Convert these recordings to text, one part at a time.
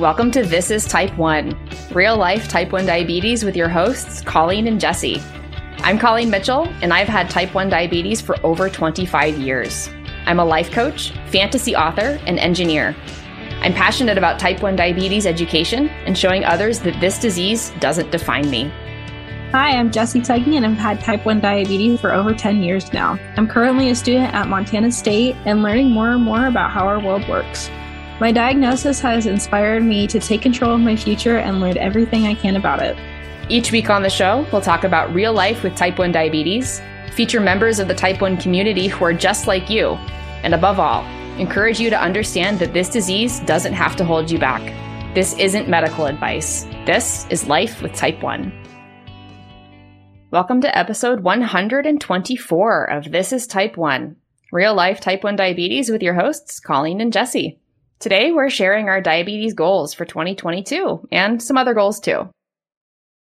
Welcome to This is Type 1, real life type 1 diabetes with your hosts, Colleen and Jessie. I'm Colleen Mitchell, and I've had type 1 diabetes for over 25 years. I'm a life coach, fantasy author, and engineer. I'm passionate about type 1 diabetes education and showing others that this disease doesn't define me. Hi, I'm Jessie Tuggy, and I've had type 1 diabetes for over 10 years now. I'm currently a student at Montana State and learning more and more about how our world works. My diagnosis has inspired me to take control of my future and learn everything I can about it. Each week on the show, we'll talk about real life with type 1 diabetes, feature members of the type 1 community who are just like you, and above all, encourage you to understand that this disease doesn't have to hold you back. This isn't medical advice. This is life with type 1. Welcome to episode 124 of This is Type 1, real life type 1 diabetes with your hosts, Colleen and Jessie. Today, we're sharing our diabetes goals for 2022 and some other goals too.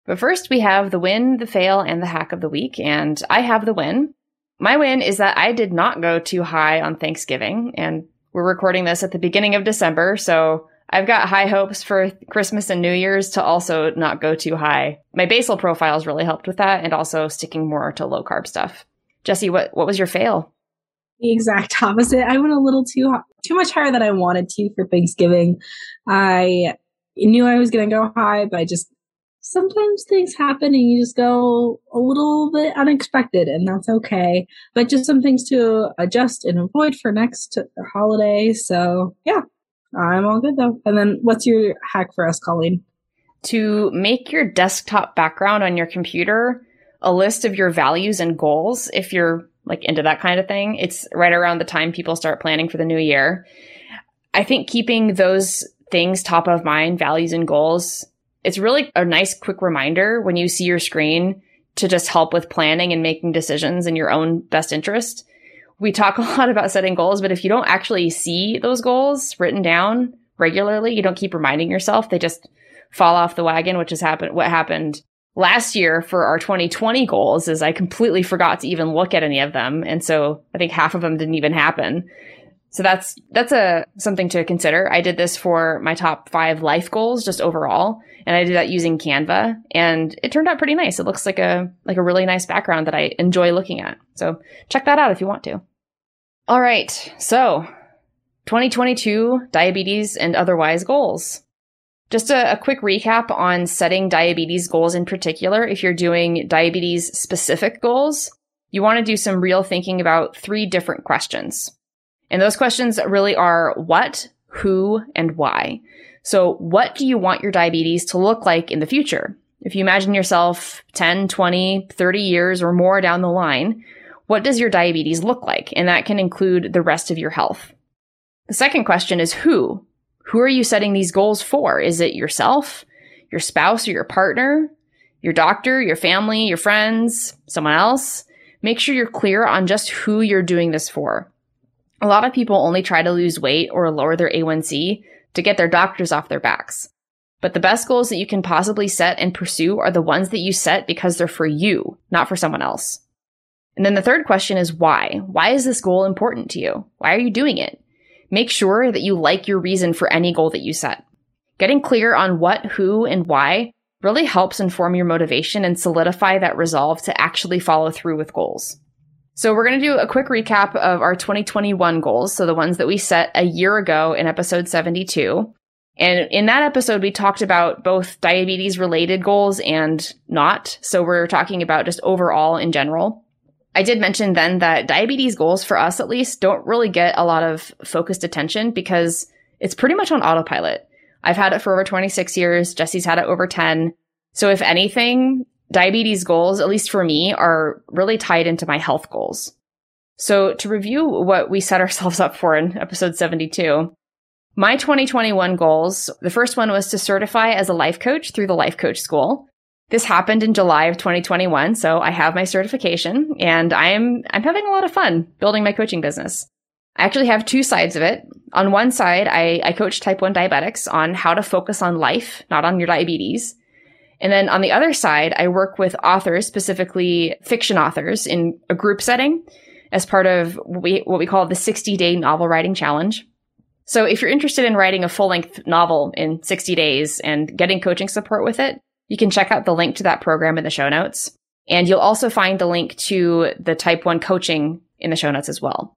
But first, we have the win, the fail, and the hack of the week. And I have the win. My win is that I did not go too high on Thanksgiving. And we're recording this at the beginning of December. So I've got high hopes for Christmas and New Year's to also not go too high. My basal profiles really helped with that and also sticking more to low carb stuff. Jessie, what, what was your fail? The exact opposite. I went a little too too much higher than I wanted to for Thanksgiving. I knew I was going to go high, but I just sometimes things happen and you just go a little bit unexpected and that's okay. But just some things to adjust and avoid for next holiday. So, yeah. I'm all good though. And then what's your hack for us, Colleen? To make your desktop background on your computer a list of your values and goals if you're like into that kind of thing. It's right around the time people start planning for the new year. I think keeping those things top of mind, values and goals, it's really a nice quick reminder when you see your screen to just help with planning and making decisions in your own best interest. We talk a lot about setting goals, but if you don't actually see those goals written down regularly, you don't keep reminding yourself, they just fall off the wagon, which has happened, what happened last year for our 2020 goals is I completely forgot to even look at any of them. And so I think half of them didn't even happen. So that's, that's a, something to consider. I did this for my top five life goals just overall. And I did that using Canva and it turned out pretty nice. It looks like a, like a really nice background that I enjoy looking at. So check that out if you want to. All right. So 2022 diabetes and otherwise goals. Just a, a, quick recap on setting diabetes goals in particular. If you're doing diabetes specific goals, you want to do some real thinking about three different questions. And those questions really are what, who, and why. So what do you want your diabetes to look like in the future? If you imagine yourself 10, 20, 30 years or more down the line, what does your diabetes look like? And that can include the rest of your health. The second question is who? Who are you setting these goals for? Is it yourself, your spouse, or your partner, your doctor, your family, your friends, someone else? Make sure you're clear on just who you're doing this for. A lot of people only try to lose weight or lower their A1C to get their doctors off their backs. But the best goals that you can possibly set and pursue are the ones that you set because they're for you, not for someone else. And then the third question is why? Why is this goal important to you? Why are you doing it? Make sure that you like your reason for any goal that you set. Getting clear on what, who, and why really helps inform your motivation and solidify that resolve to actually follow through with goals. So we're going to do a quick recap of our 2021 goals. So the ones that we set a year ago in episode 72. And in that episode, we talked about both diabetes related goals and not. So we're talking about just overall in general. I did mention then that diabetes goals for us at least don't really get a lot of focused attention because it's pretty much on autopilot. I've had it for over 26 years. Jessie's had it over 10. So if anything, diabetes goals, at least for me, are really tied into my health goals. So to review what we set ourselves up for in episode 72, my 2021 goals, the first one was to certify as a life coach through the life coach school. This happened in July of 2021, so I have my certification and I'm I'm having a lot of fun building my coaching business. I actually have two sides of it. On one side, I, I coach type 1 diabetics on how to focus on life, not on your diabetes. And then on the other side, I work with authors, specifically fiction authors, in a group setting as part of what we, what we call the 60 day novel writing challenge. So if you're interested in writing a full length novel in 60 days and getting coaching support with it, you can check out the link to that program in the show notes. And you'll also find the link to the type 1 coaching in the show notes as well.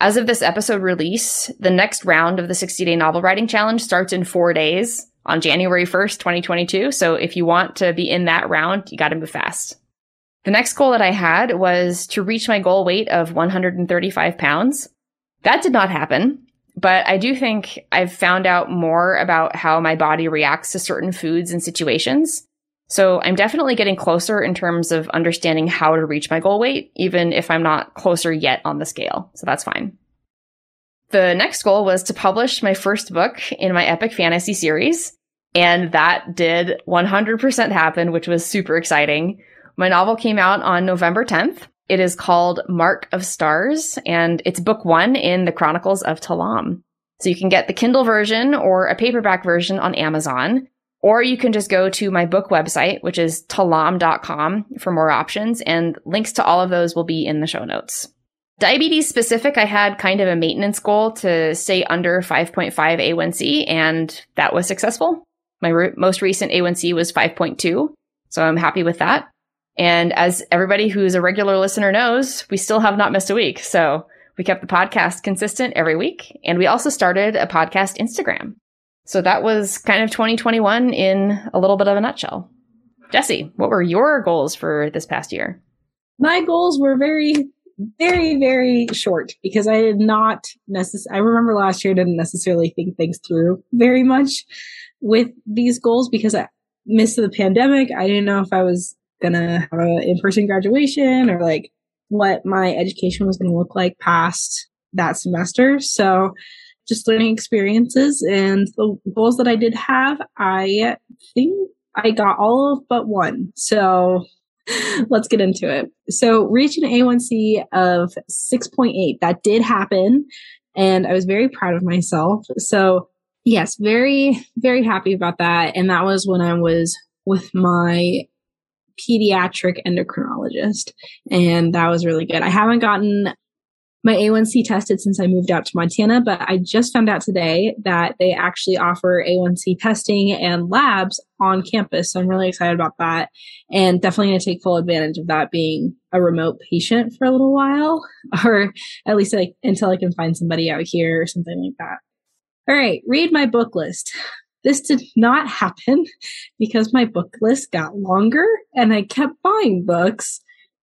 As of this episode release, the next round of the 60 day novel writing challenge starts in four days on January 1st, 2022. So if you want to be in that round, you got to move fast. The next goal that I had was to reach my goal weight of 135 pounds. That did not happen, but I do think I've found out more about how my body reacts to certain foods and situations. So I'm definitely getting closer in terms of understanding how to reach my goal weight, even if I'm not closer yet on the scale. So that's fine. The next goal was to publish my first book in my epic fantasy series. And that did 100% happen, which was super exciting. My novel came out on November 10th. It is called Mark of Stars, and it's book one in the Chronicles of Talam. So you can get the Kindle version or a paperback version on Amazon. Or you can just go to my book website, which is talam.com for more options, and links to all of those will be in the show notes. Diabetes specific, I had kind of a maintenance goal to stay under 5.5 A1C, and that was successful. My re- most recent A1C was 5.2, so I'm happy with that. And as everybody who's a regular listener knows, we still have not missed a week. So we kept the podcast consistent every week, and we also started a podcast Instagram. So that was kind of 2021 in a little bit of a nutshell. Jessie, what were your goals for this past year? My goals were very, very, very short because I did not necessarily, I remember last year didn't necessarily think things through very much with these goals because I missed the pandemic. I didn't know if I was going to have an in person graduation or like what my education was going to look like past that semester. So just learning experiences and the goals that I did have, I think I got all of but one. So let's get into it. So reaching an A1C of 6.8, that did happen. And I was very proud of myself. So yes, very, very happy about that. And that was when I was with my pediatric endocrinologist. And that was really good. I haven't gotten my A1C tested since I moved out to Montana, but I just found out today that they actually offer A1C testing and labs on campus. So I'm really excited about that and definitely going to take full advantage of that being a remote patient for a little while, or at least like until I can find somebody out here or something like that. All right, read my book list. This did not happen because my book list got longer and I kept buying books.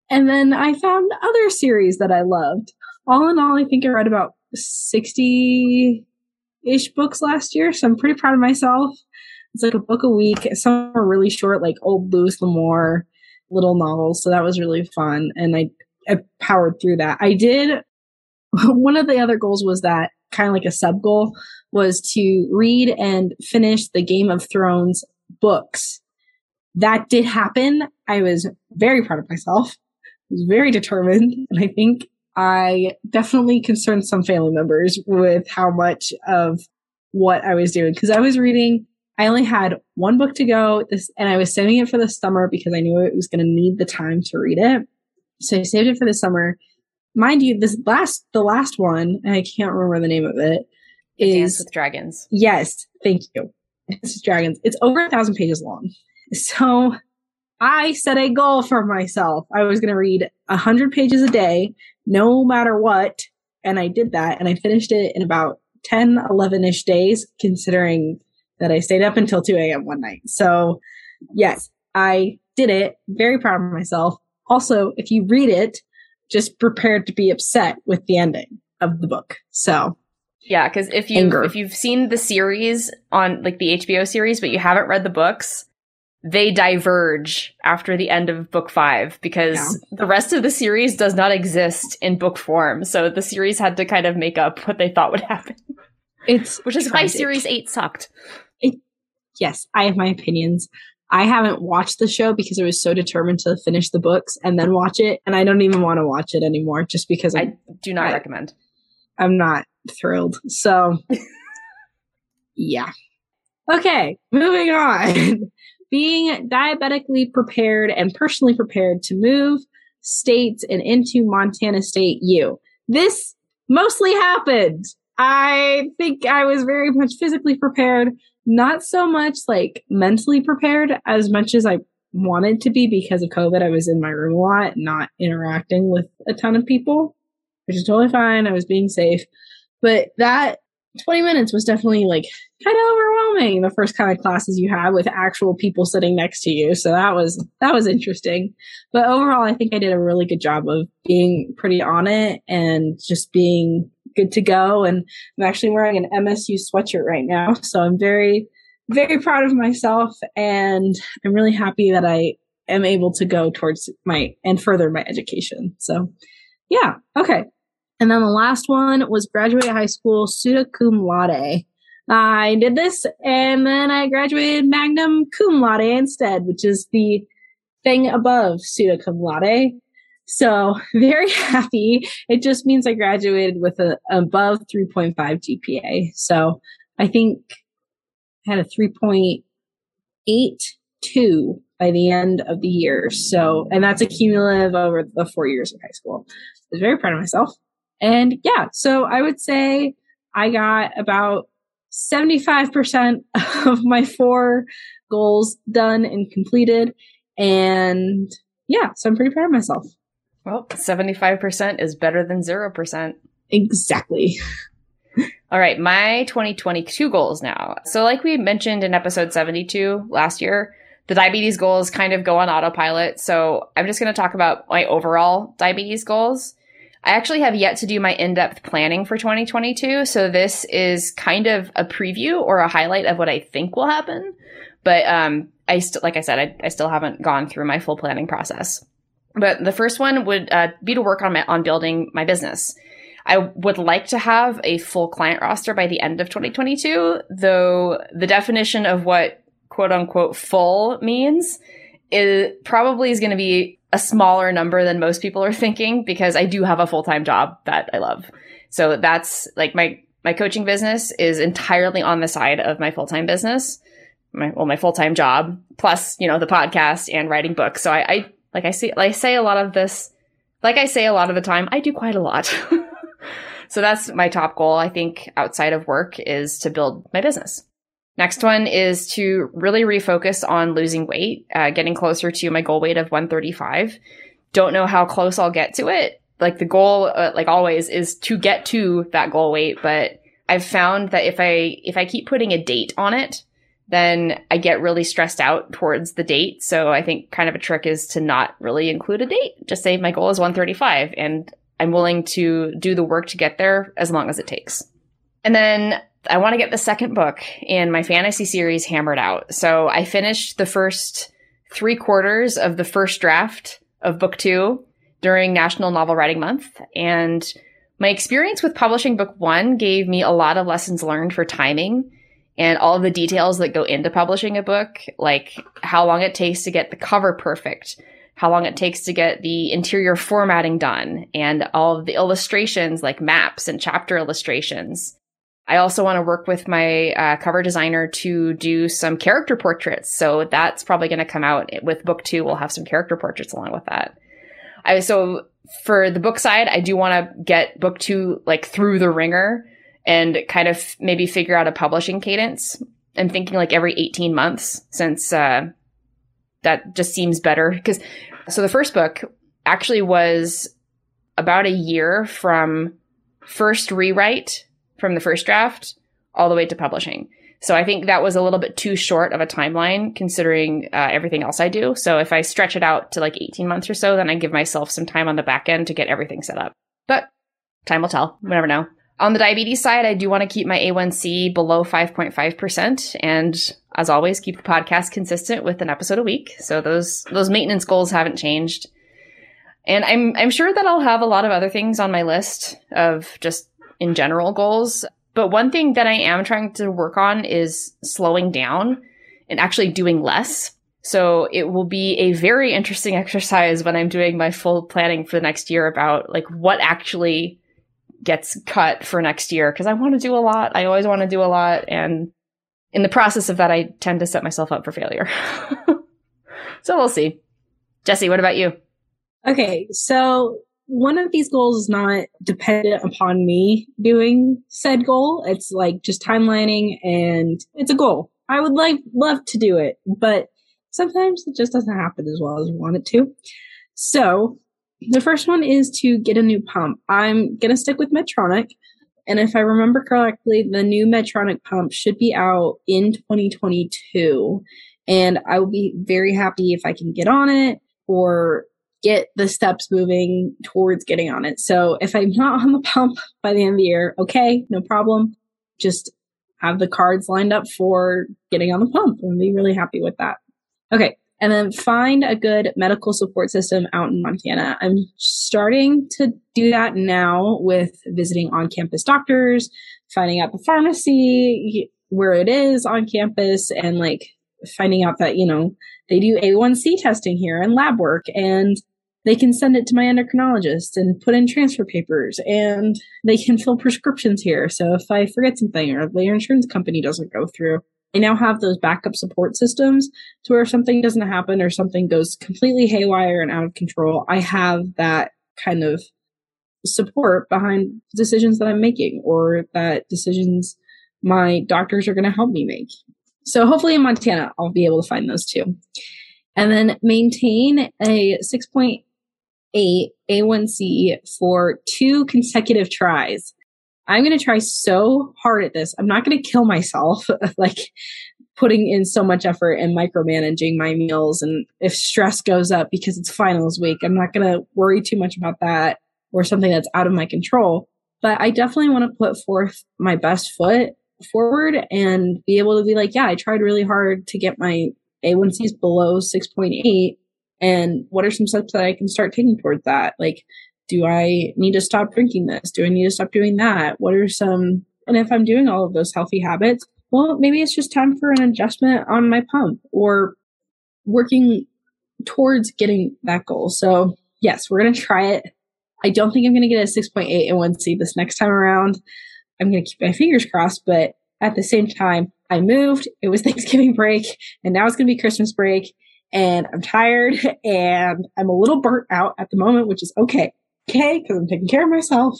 And then I found other series that I loved all in all, I think I read about 60 ish books last year. So I'm pretty proud of myself. It's like a book a week. Some are really short, like old Louis L'Amour little novels. So that was really fun. And I, I powered through that. I did. One of the other goals was that kind of like a sub goal was to read and finish the Game of Thrones books. That did happen. I was very proud of myself. I was very determined. And I think I definitely concerned some family members with how much of what I was doing because I was reading. I only had one book to go this, and I was saving it for the summer because I knew it was going to need the time to read it. So I saved it for the summer. Mind you, this last, the last one, and I can't remember the name of it, is Dance with Dragons. Yes, thank you. Dance with Dragons. It's over a thousand pages long. So I set a goal for myself. I was going to read a hundred pages a day no matter what. And I did that and I finished it in about 10, 11 ish days, considering that I stayed up until 2 a.m. one night. So, yes, I did it. Very proud of myself. Also, if you read it, just prepared to be upset with the ending of the book. So, yeah, because if you if you've seen the series on like the HBO series, but you haven't read the books, they diverge after the end of book five because yeah. the rest of the series does not exist in book form. So the series had to kind of make up what they thought would happen. It's which is tragic. why series eight sucked. It, yes, I have my opinions. I haven't watched the show because I was so determined to finish the books and then watch it, and I don't even want to watch it anymore just because I'm, I do not I, recommend. I'm not thrilled. So, yeah. Okay, moving on being diabetically prepared and personally prepared to move states and into Montana State U. This mostly happened I think I was very much physically prepared, not so much like mentally prepared as much as I wanted to be because of COVID. I was in my room a lot, not interacting with a ton of people, which is totally fine. I was being safe. But that 20 minutes was definitely like kind of overwhelming the first kind of classes you have with actual people sitting next to you so that was that was interesting. But overall i think i did a really good job of being pretty on it and just being good to go and i'm actually wearing an msu sweatshirt right now so i'm very very proud of myself and i'm really happy that i am able to go towards my and further my education so yeah okay and then the last one was graduate high school summa cum laude. I did this and then I graduated magna cum laude instead, which is the thing above summa cum laude. So very happy. It just means I graduated with a above 3.5 GPA. So I think I had a 3.82 by the end of the year. So, and that's a cumulative over the four years of high school. I was very proud of myself. And yeah, so I would say I got about 75% of my four goals done and completed. And yeah, so I'm pretty proud of myself. Well, 75% is better than 0%. Exactly. All right, my 2022 goals now. So, like we mentioned in episode 72 last year, the diabetes goals kind of go on autopilot. So, I'm just going to talk about my overall diabetes goals. I actually have yet to do my in-depth planning for 2022, so this is kind of a preview or a highlight of what I think will happen. But um, I still, like I said, I, I, still haven't gone through my full planning process. But the first one would uh, be to work on my, on building my business. I would like to have a full client roster by the end of 2022, though the definition of what quote unquote full means it probably is going to be a smaller number than most people are thinking because I do have a full-time job that I love. So that's like my my coaching business is entirely on the side of my full-time business. My well my full-time job plus, you know, the podcast and writing books. So I, I like I say I say a lot of this like I say a lot of the time, I do quite a lot. so that's my top goal I think outside of work is to build my business. Next one is to really refocus on losing weight, uh, getting closer to my goal weight of 135. Don't know how close I'll get to it. Like the goal, uh, like always, is to get to that goal weight. But I've found that if I if I keep putting a date on it, then I get really stressed out towards the date. So I think kind of a trick is to not really include a date. Just say my goal is 135, and I'm willing to do the work to get there as long as it takes. And then I want to get the second book in my fantasy series hammered out. So I finished the first three quarters of the first draft of book two during National Novel Writing Month. And my experience with publishing book one gave me a lot of lessons learned for timing and all the details that go into publishing a book, like how long it takes to get the cover perfect, how long it takes to get the interior formatting done, and all of the illustrations like maps and chapter illustrations. I also want to work with my uh, cover designer to do some character portraits. So that's probably going to come out with book two. We'll have some character portraits along with that. I so for the book side, I do want to get book two like through the ringer and kind of maybe figure out a publishing cadence. I'm thinking like every 18 months since uh, that just seems better because so the first book actually was about a year from first rewrite from the first draft all the way to publishing. So I think that was a little bit too short of a timeline considering uh, everything else I do. So if I stretch it out to like 18 months or so, then I give myself some time on the back end to get everything set up. But time will tell. We never know. On the diabetes side, I do want to keep my A1C below 5.5%. And as always, keep the podcast consistent with an episode a week. So those, those maintenance goals haven't changed. And I'm, I'm sure that I'll have a lot of other things on my list of just in general goals. But one thing that I am trying to work on is slowing down and actually doing less. So it will be a very interesting exercise when I'm doing my full planning for the next year about like what actually gets cut for next year because I want to do a lot. I always want to do a lot and in the process of that I tend to set myself up for failure. so we'll see. Jessie, what about you? Okay, so one of these goals is not dependent upon me doing said goal. It's like just timelining and it's a goal. I would like love to do it, but sometimes it just doesn't happen as well as you want it to. So the first one is to get a new pump. I'm to stick with Medtronic. And if I remember correctly, the new Medtronic pump should be out in 2022. And I will be very happy if I can get on it or get the steps moving towards getting on it. So if I'm not on the pump by the end of the year, okay, no problem. Just have the cards lined up for getting on the pump and be really happy with that. Okay. And then find a good medical support system out in Montana. I'm starting to do that now with visiting on campus doctors, finding out the pharmacy where it is on campus and like finding out that, you know, they do A1C testing here and lab work and they can send it to my endocrinologist and put in transfer papers and they can fill prescriptions here. So if I forget something or the insurance company doesn't go through, I now have those backup support systems to where if something doesn't happen or something goes completely haywire and out of control, I have that kind of support behind decisions that I'm making or that decisions my doctors are going to help me make. So hopefully in Montana, I'll be able to find those too. And then maintain a 6.8 A1C for two consecutive tries. I'm going to try so hard at this. I'm not going to kill myself, like putting in so much effort and micromanaging my meals. And if stress goes up because it's finals week, I'm not going to worry too much about that or something that's out of my control. But I definitely want to put forth my best foot forward and be able to be like, yeah, I tried really hard to get my A1Cs below 6.8. And what are some steps that I can start taking towards that? Like, do I need to stop drinking this? Do I need to stop doing that? What are some, and if I'm doing all of those healthy habits, well, maybe it's just time for an adjustment on my pump or working towards getting that goal. So, yes, we're going to try it. I don't think I'm going to get a 6.8 A1C this next time around. I'm going to keep my fingers crossed, but at the same time, I moved. It was Thanksgiving break and now it's going to be Christmas break and I'm tired and I'm a little burnt out at the moment, which is okay. Okay. Cause I'm taking care of myself.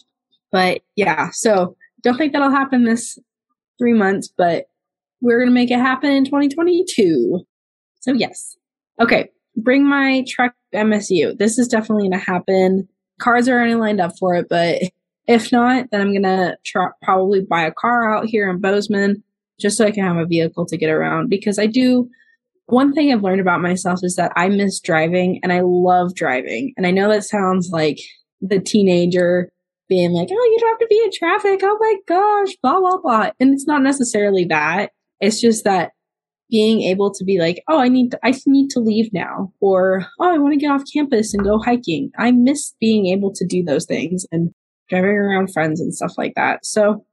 But yeah, so don't think that'll happen this three months, but we're going to make it happen in 2022. So yes. Okay. Bring my truck MSU. This is definitely going to happen. Cars are already lined up for it, but if not, then I'm gonna try, probably buy a car out here in Bozeman just so I can have a vehicle to get around because I do. One thing I've learned about myself is that I miss driving and I love driving. And I know that sounds like the teenager being like, oh, you don't have to be in traffic. Oh my gosh, blah, blah, blah. And it's not necessarily that. It's just that being able to be like, oh, I need to, I need to leave now, or oh, I want to get off campus and go hiking. I miss being able to do those things, and driving around friends and stuff like that. So,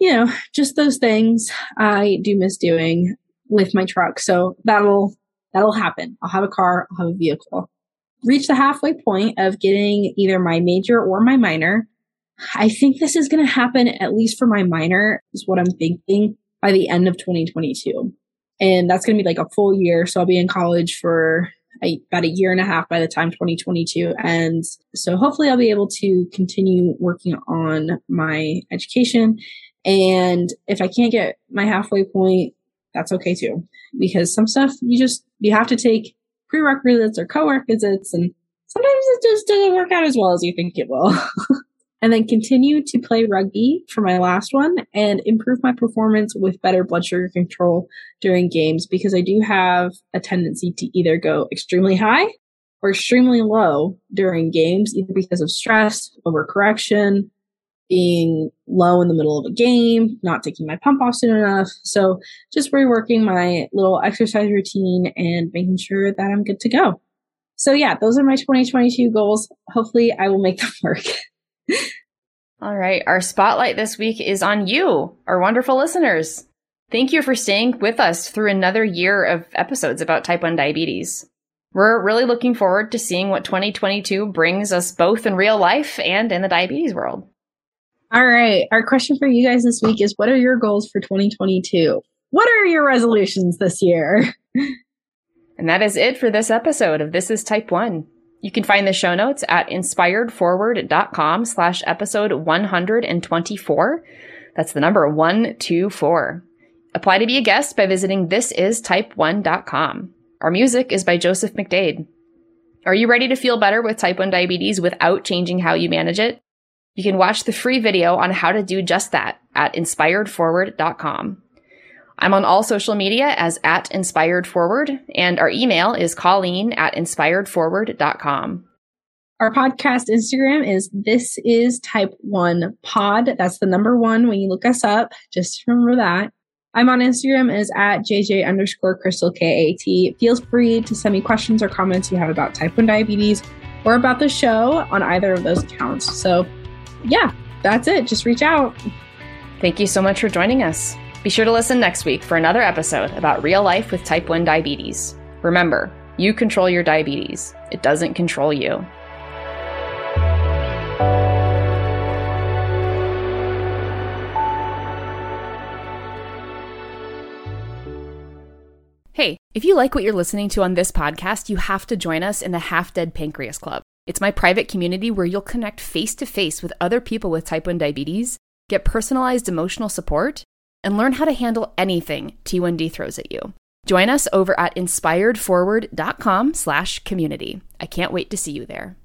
you know, just those things I do miss doing with my truck. So that'll that'll happen. I'll have a car, I'll have a vehicle. Reach the halfway point of getting either my major or my minor. I think this is going to happen at least for my minor is what I'm thinking by the end of 2022. And that's going to be like a full year. So I'll be in college for a, about a year and a half by the time 2022 ends. So hopefully I'll be able to continue working on my education. And if I can't get my halfway point, that's okay too. Because some stuff you just, you have to take prerequisites or co-requisites and sometimes it just doesn't work out as well as you think it will. and then continue to play rugby for my last one and improve my performance with better blood sugar control during games because I do have a tendency to either go extremely high or extremely low during games, either because of stress, overcorrection, being low in the middle of a game, not taking my pump off soon enough. So just reworking my little exercise routine and making sure that I'm good to go. So yeah, those are my 2022 goals. Hopefully I will make them work. All right. Our spotlight this week is on you, our wonderful listeners. Thank you for staying with us through another year of episodes about type 1 diabetes. We're really looking forward to seeing what 2022 brings us both in real life and in the diabetes world. All right. Our question for you guys this week is what are your goals for 2022? What are your resolutions this year? and that is it for this episode of This is Type 1. You can find the show notes at inspiredforward.com slash episode 124. That's the number 124. Apply to be a guest by visiting thisistype1.com. Our music is by Joseph McDade. Are you ready to feel better with type 1 diabetes without changing how you manage it? You can watch the free video on how to do just that at inspiredforward.com. I'm on all social media as at inspiredforward, and our email is colleen at inspiredforward.com. Our podcast Instagram is this is type one pod. That's the number one when you look us up. Just remember that. I'm on Instagram is at JJ underscore crystal KAT. Feel free to send me questions or comments you have about type 1 diabetes or about the show on either of those accounts. So, yeah, that's it. Just reach out. Thank you so much for joining us. Be sure to listen next week for another episode about real life with type 1 diabetes. Remember, you control your diabetes, it doesn't control you. Hey, if you like what you're listening to on this podcast, you have to join us in the Half Dead Pancreas Club. It's my private community where you'll connect face to face with other people with type 1 diabetes, get personalized emotional support, and learn how to handle anything T1D throws at you. Join us over at inspiredforward.com slash community. I can't wait to see you there.